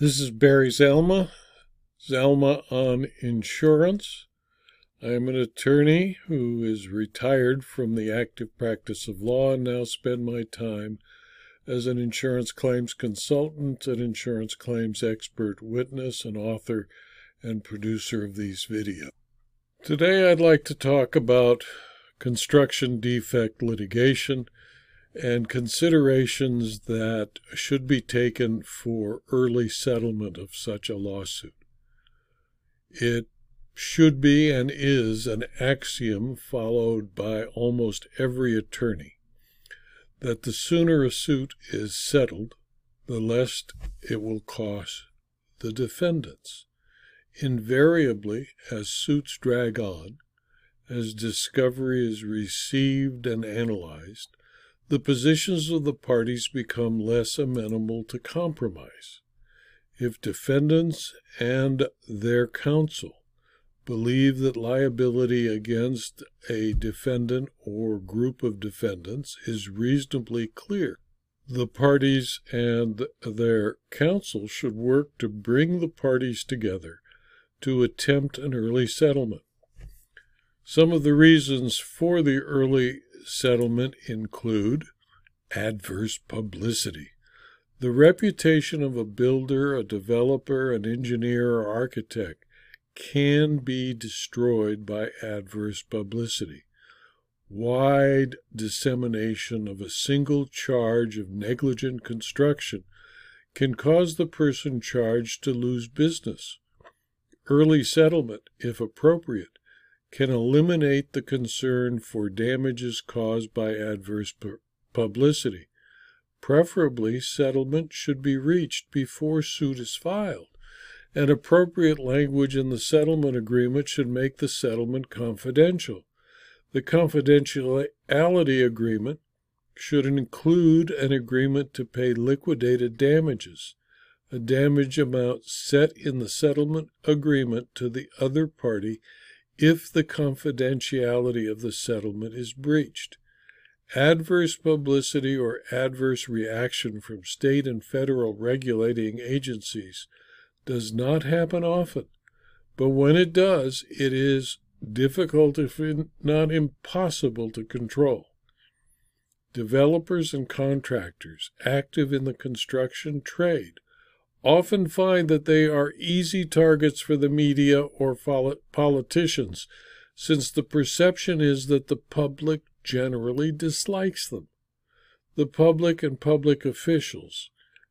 This is Barry Zalma, Zalma on Insurance. I am an attorney who is retired from the active practice of law and now spend my time as an insurance claims consultant, an insurance claims expert witness, and author and producer of these videos. Today I'd like to talk about construction defect litigation and considerations that should be taken for early settlement of such a lawsuit. It should be and is an axiom followed by almost every attorney that the sooner a suit is settled, the less it will cost the defendants. Invariably, as suits drag on, as discovery is received and analyzed, the positions of the parties become less amenable to compromise. If defendants and their counsel believe that liability against a defendant or group of defendants is reasonably clear, the parties and their counsel should work to bring the parties together to attempt an early settlement. Some of the reasons for the early settlement include adverse publicity. The reputation of a builder, a developer, an engineer, or architect can be destroyed by adverse publicity. Wide dissemination of a single charge of negligent construction can cause the person charged to lose business. Early settlement, if appropriate, can eliminate the concern for damages caused by adverse publicity. Preferably, settlement should be reached before suit is filed, and appropriate language in the settlement agreement should make the settlement confidential. The confidentiality agreement should include an agreement to pay liquidated damages, a damage amount set in the settlement agreement to the other party if the confidentiality of the settlement is breached. Adverse publicity or adverse reaction from state and federal regulating agencies does not happen often, but when it does, it is difficult, if not impossible, to control. Developers and contractors active in the construction trade often find that they are easy targets for the media or politicians, since the perception is that the public generally dislikes them. The public and public officials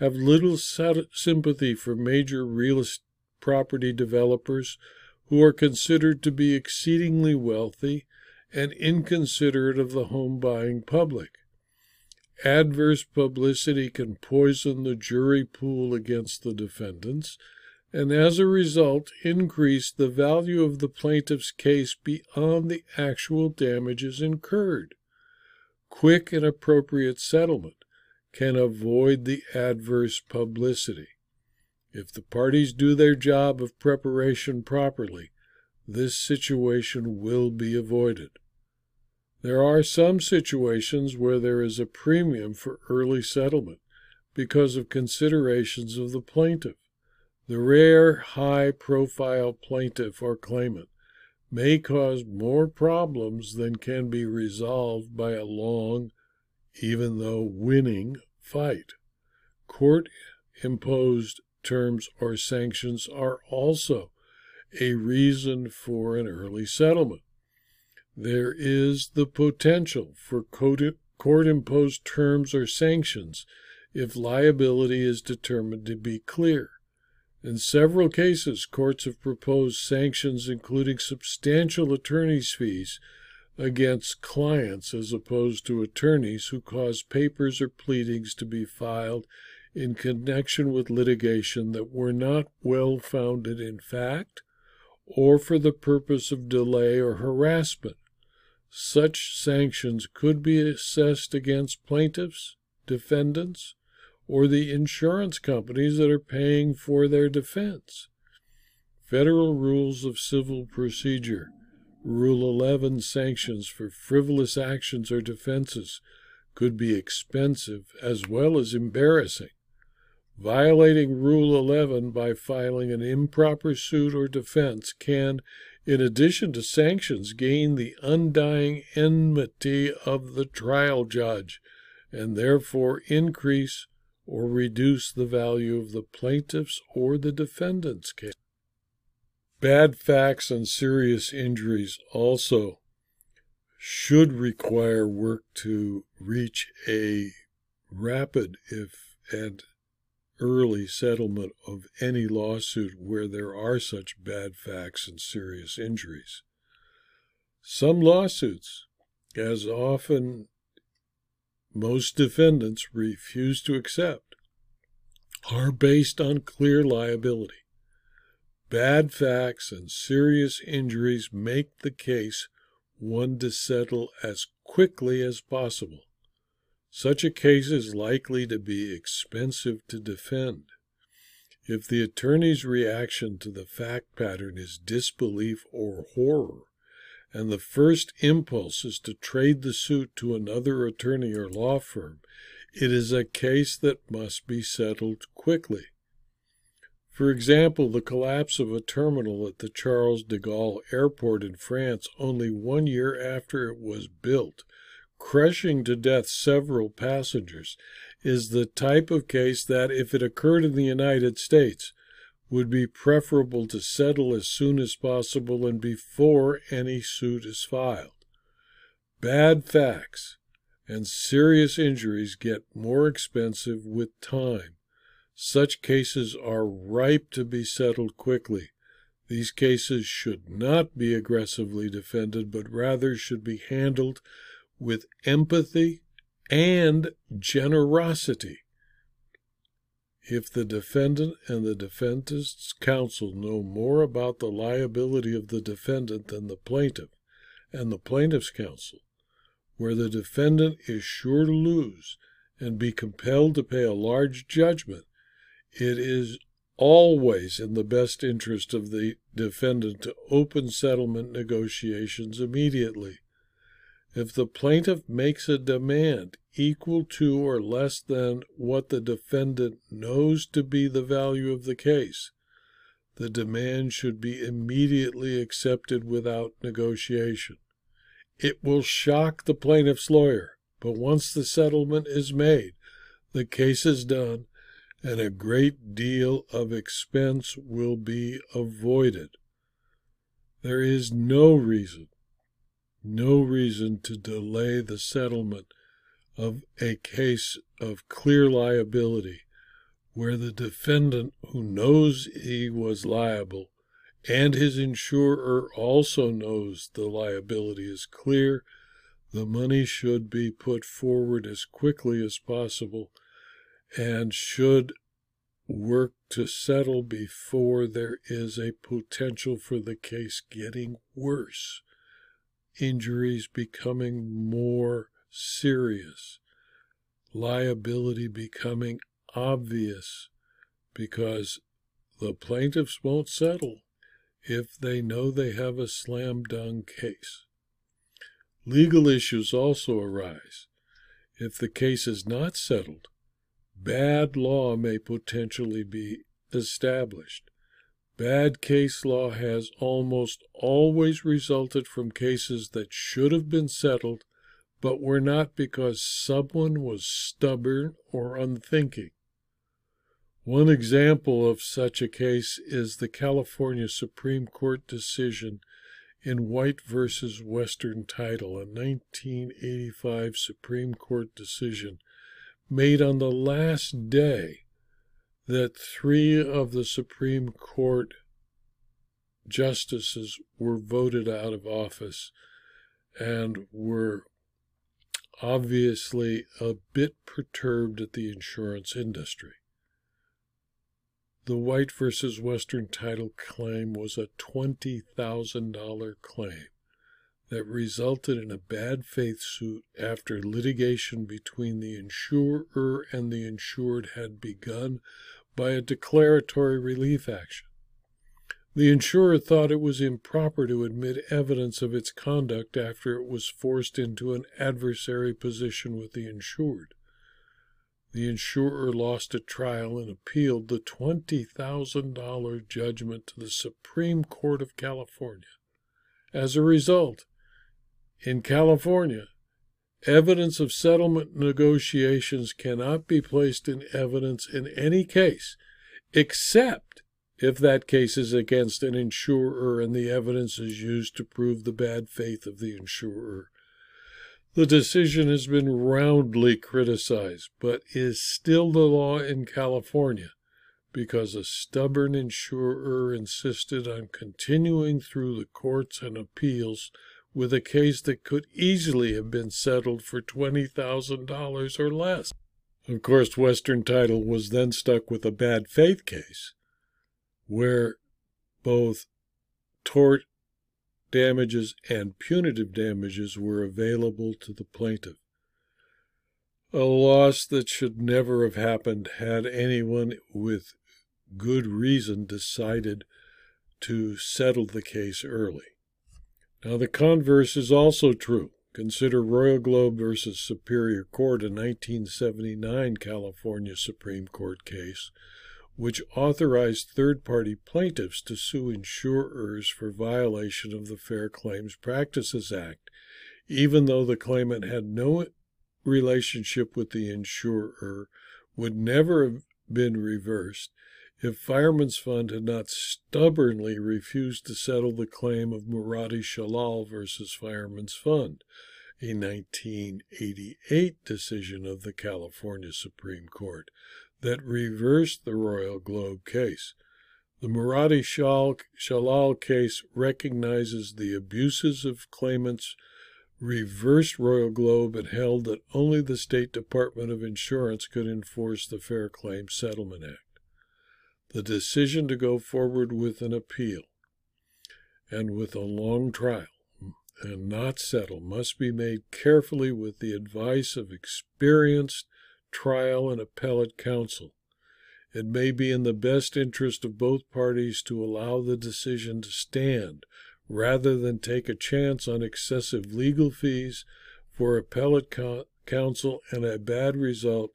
have little sympathy for major real estate property developers who are considered to be exceedingly wealthy and inconsiderate of the home buying public. Adverse publicity can poison the jury pool against the defendants and as a result increase the value of the plaintiff's case beyond the actual damages incurred. Quick and appropriate settlement can avoid the adverse publicity. If the parties do their job of preparation properly, this situation will be avoided. There are some situations where there is a premium for early settlement because of considerations of the plaintiff. The rare high profile plaintiff or claimant may cause more problems than can be resolved by a long, even though winning, fight. Court imposed terms or sanctions are also a reason for an early settlement there is the potential for court imposed terms or sanctions if liability is determined to be clear. In several cases, courts have proposed sanctions including substantial attorney's fees against clients as opposed to attorneys who cause papers or pleadings to be filed in connection with litigation that were not well founded in fact or for the purpose of delay or harassment. Such sanctions could be assessed against plaintiffs, defendants, or the insurance companies that are paying for their defense. Federal Rules of Civil Procedure, Rule 11 sanctions for frivolous actions or defenses could be expensive as well as embarrassing. violating Rule 11 by filing an improper suit or defense can, in addition to sanctions, gain the undying enmity of the trial judge and therefore increase or reduce the value of the plaintiff's or the defendant's case. Bad facts and serious injuries also should require work to reach a rapid if and early settlement of any lawsuit where there are such bad facts and serious injuries. Some lawsuits, as often most defendants refuse to accept, are based on clear liability. Bad facts and serious injuries make the case one to settle as quickly as possible. Such a case is likely to be expensive to defend. If the attorney's reaction to the fact pattern is disbelief or horror, and the first impulse is to trade the suit to another attorney or law firm, it is a case that must be settled quickly. For example, the collapse of a terminal at the Charles de Gaulle Airport in France only one year after it was built crushing to death several passengers, is the type of case that, if it occurred in the United States, would be preferable to settle as soon as possible and before any suit is filed. Bad facts and serious injuries get more expensive with time. Such cases are ripe to be settled quickly. These cases should not be aggressively defended, but rather should be handled with empathy and generosity. If the defendant and the defendant's counsel know more about the liability of the defendant than the plaintiff and the plaintiff's counsel, where the defendant is sure to lose and be compelled to pay a large judgment, it is always in the best interest of the defendant to open settlement negotiations immediately. If the plaintiff makes a demand equal to or less than what the defendant knows to be the value of the case, the demand should be immediately accepted without negotiation. It will shock the plaintiff's lawyer, but once the settlement is made, the case is done, and a great deal of expense will be avoided. There is no reason no reason to delay the settlement of a case of clear liability where the defendant who knows he was liable and his insurer also knows the liability is clear, the money should be put forward as quickly as possible and should work to settle before there is a potential for the case getting worse injuries becoming more serious, liability becoming obvious because the plaintiffs won't settle if they know they have a slam dunk case. Legal issues also arise. If the case is not settled, bad law may potentially be established. Bad case law has almost always resulted from cases that should have been settled but were not because someone was stubborn or unthinking. One example of such a case is the California Supreme Court decision in White v. Western Title, a 1985 Supreme Court decision made on the last day that three of the Supreme Court justices were voted out of office and were obviously a bit perturbed at the insurance industry. The White versus Western title claim was a $20,000 claim that resulted in a bad faith suit after litigation between the insurer and the insured had begun by a declaratory relief action. The insurer thought it was improper to admit evidence of its conduct after it was forced into an adversary position with the insured. the insurer lost a trial and appealed the $20,000 judgment to the Supreme Court of California. As a result, in California, evidence of settlement negotiations cannot be placed in evidence in any case except if that case is against an insurer and the evidence is used to prove the bad faith of the insurer. The decision has been roundly criticized, but is still the law in California because a stubborn insurer insisted on continuing through the courts and appeals with a case that could easily have been settled for $20,000 or less. Of course, Western Title was then stuck with a bad faith case where both tort damages and punitive damages were available to the plaintiff. A loss that should never have happened had anyone with good reason decided to settle the case early. Now, the converse is also true. Consider Royal Globe versus Superior Court, a 1979 California Supreme Court case, which authorized third party plaintiffs to sue insurers for violation of the Fair Claims Practices Act, even though the claimant had no relationship with the insurer, would never have been reversed if Fireman's Fund had not stubbornly refused to settle the claim of Moradi Shalal versus Fireman's Fund, a 1988 decision of the California Supreme Court that reversed the Royal Globe case. The Moradi Shalal case recognizes the abuses of claimants, reversed Royal Globe, and held that only the State Department of Insurance could enforce the Fair Claims Settlement Act the decision to go forward with an appeal and with a long trial and not settle must be made carefully with the advice of experienced trial and appellate counsel. It may be in the best interest of both parties to allow the decision to stand rather than take a chance on excessive legal fees for appellate counsel and a bad result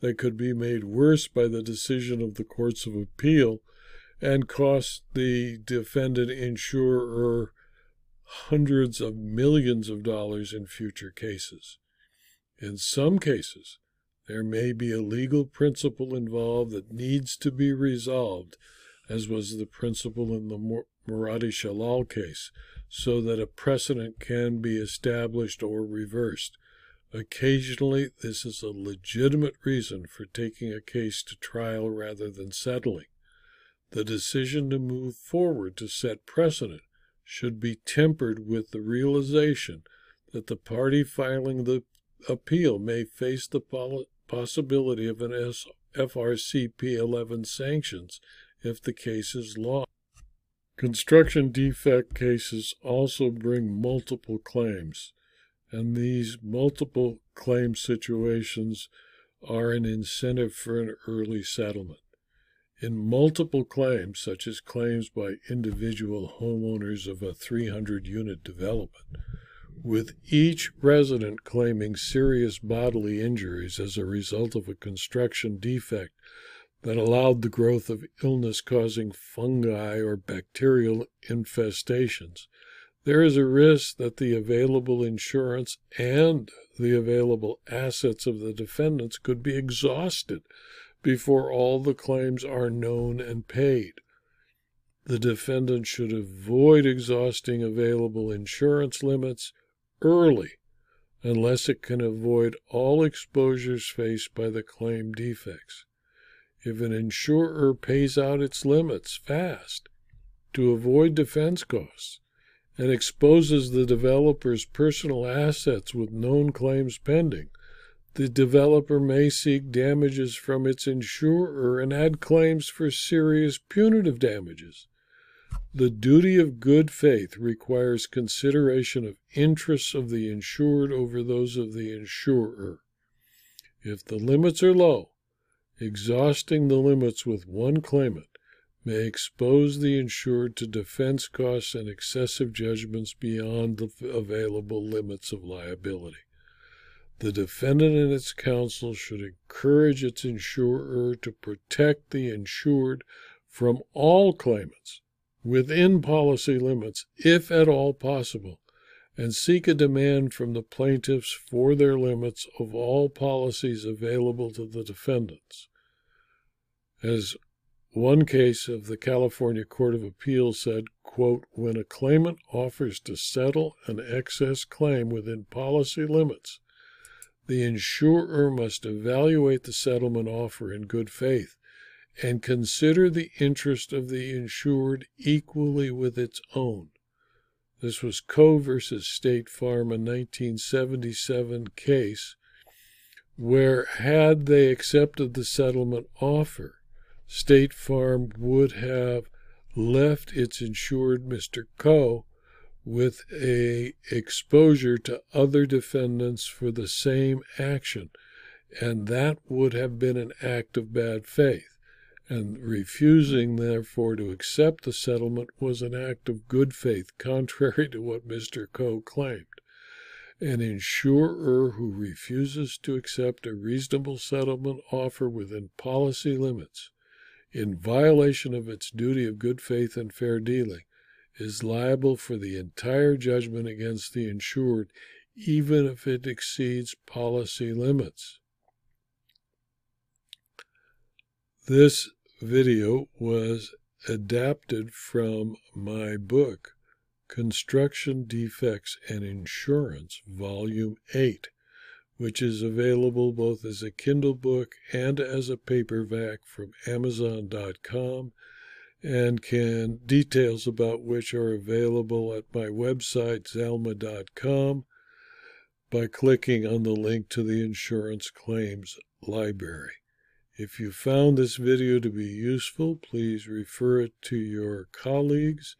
that could be made worse by the decision of the courts of appeal and cost the defendant insurer hundreds of millions of dollars in future cases. In some cases, there may be a legal principle involved that needs to be resolved, as was the principle in the Moradi Shalal case, so that a precedent can be established or reversed. Occasionally, this is a legitimate reason for taking a case to trial rather than settling. The decision to move forward to set precedent should be tempered with the realization that the party filing the appeal may face the possibility of an FRCP 11 sanctions if the case is lost. Construction defect cases also bring multiple claims and these multiple claim situations are an incentive for an early settlement. In multiple claims, such as claims by individual homeowners of a 300 unit development, with each resident claiming serious bodily injuries as a result of a construction defect that allowed the growth of illness causing fungi or bacterial infestations, there is a risk that the available insurance and the available assets of the defendants could be exhausted before all the claims are known and paid. The defendant should avoid exhausting available insurance limits early unless it can avoid all exposures faced by the claim defects. If an insurer pays out its limits fast to avoid defense costs, and exposes the developer's personal assets with known claims pending, the developer may seek damages from its insurer and add claims for serious punitive damages. The duty of good faith requires consideration of interests of the insured over those of the insurer. If the limits are low, exhausting the limits with one claimant may expose the insured to defense costs and excessive judgments beyond the available limits of liability. The defendant and its counsel should encourage its insurer to protect the insured from all claimants within policy limits, if at all possible, and seek a demand from the plaintiffs for their limits of all policies available to the defendants. As one case of the California Court of Appeals said, quote, when a claimant offers to settle an excess claim within policy limits, the insurer must evaluate the settlement offer in good faith and consider the interest of the insured equally with its own. This was Coe versus State Farm, a 1977 case where, had they accepted the settlement offer, State Farm would have left its insured Mr. Coe with a exposure to other defendants for the same action, and that would have been an act of bad faith. And refusing, therefore, to accept the settlement was an act of good faith, contrary to what Mr. Coe claimed. An insurer who refuses to accept a reasonable settlement offer within policy limits, in violation of its duty of good faith and fair dealing, is liable for the entire judgment against the insured, even if it exceeds policy limits. This video was adapted from my book, Construction Defects and Insurance, Volume 8, which is available both as a Kindle book and as a paperback from Amazon.com and can details about which are available at my website zalma.com by clicking on the link to the insurance claims library. If you found this video to be useful, please refer it to your colleagues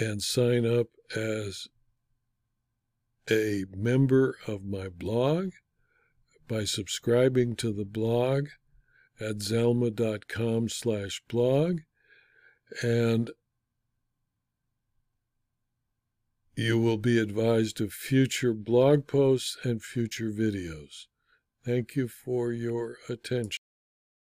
and sign up as a member of my blog by subscribing to the blog at zalma.com slash blog and you will be advised of future blog posts and future videos. Thank you for your attention.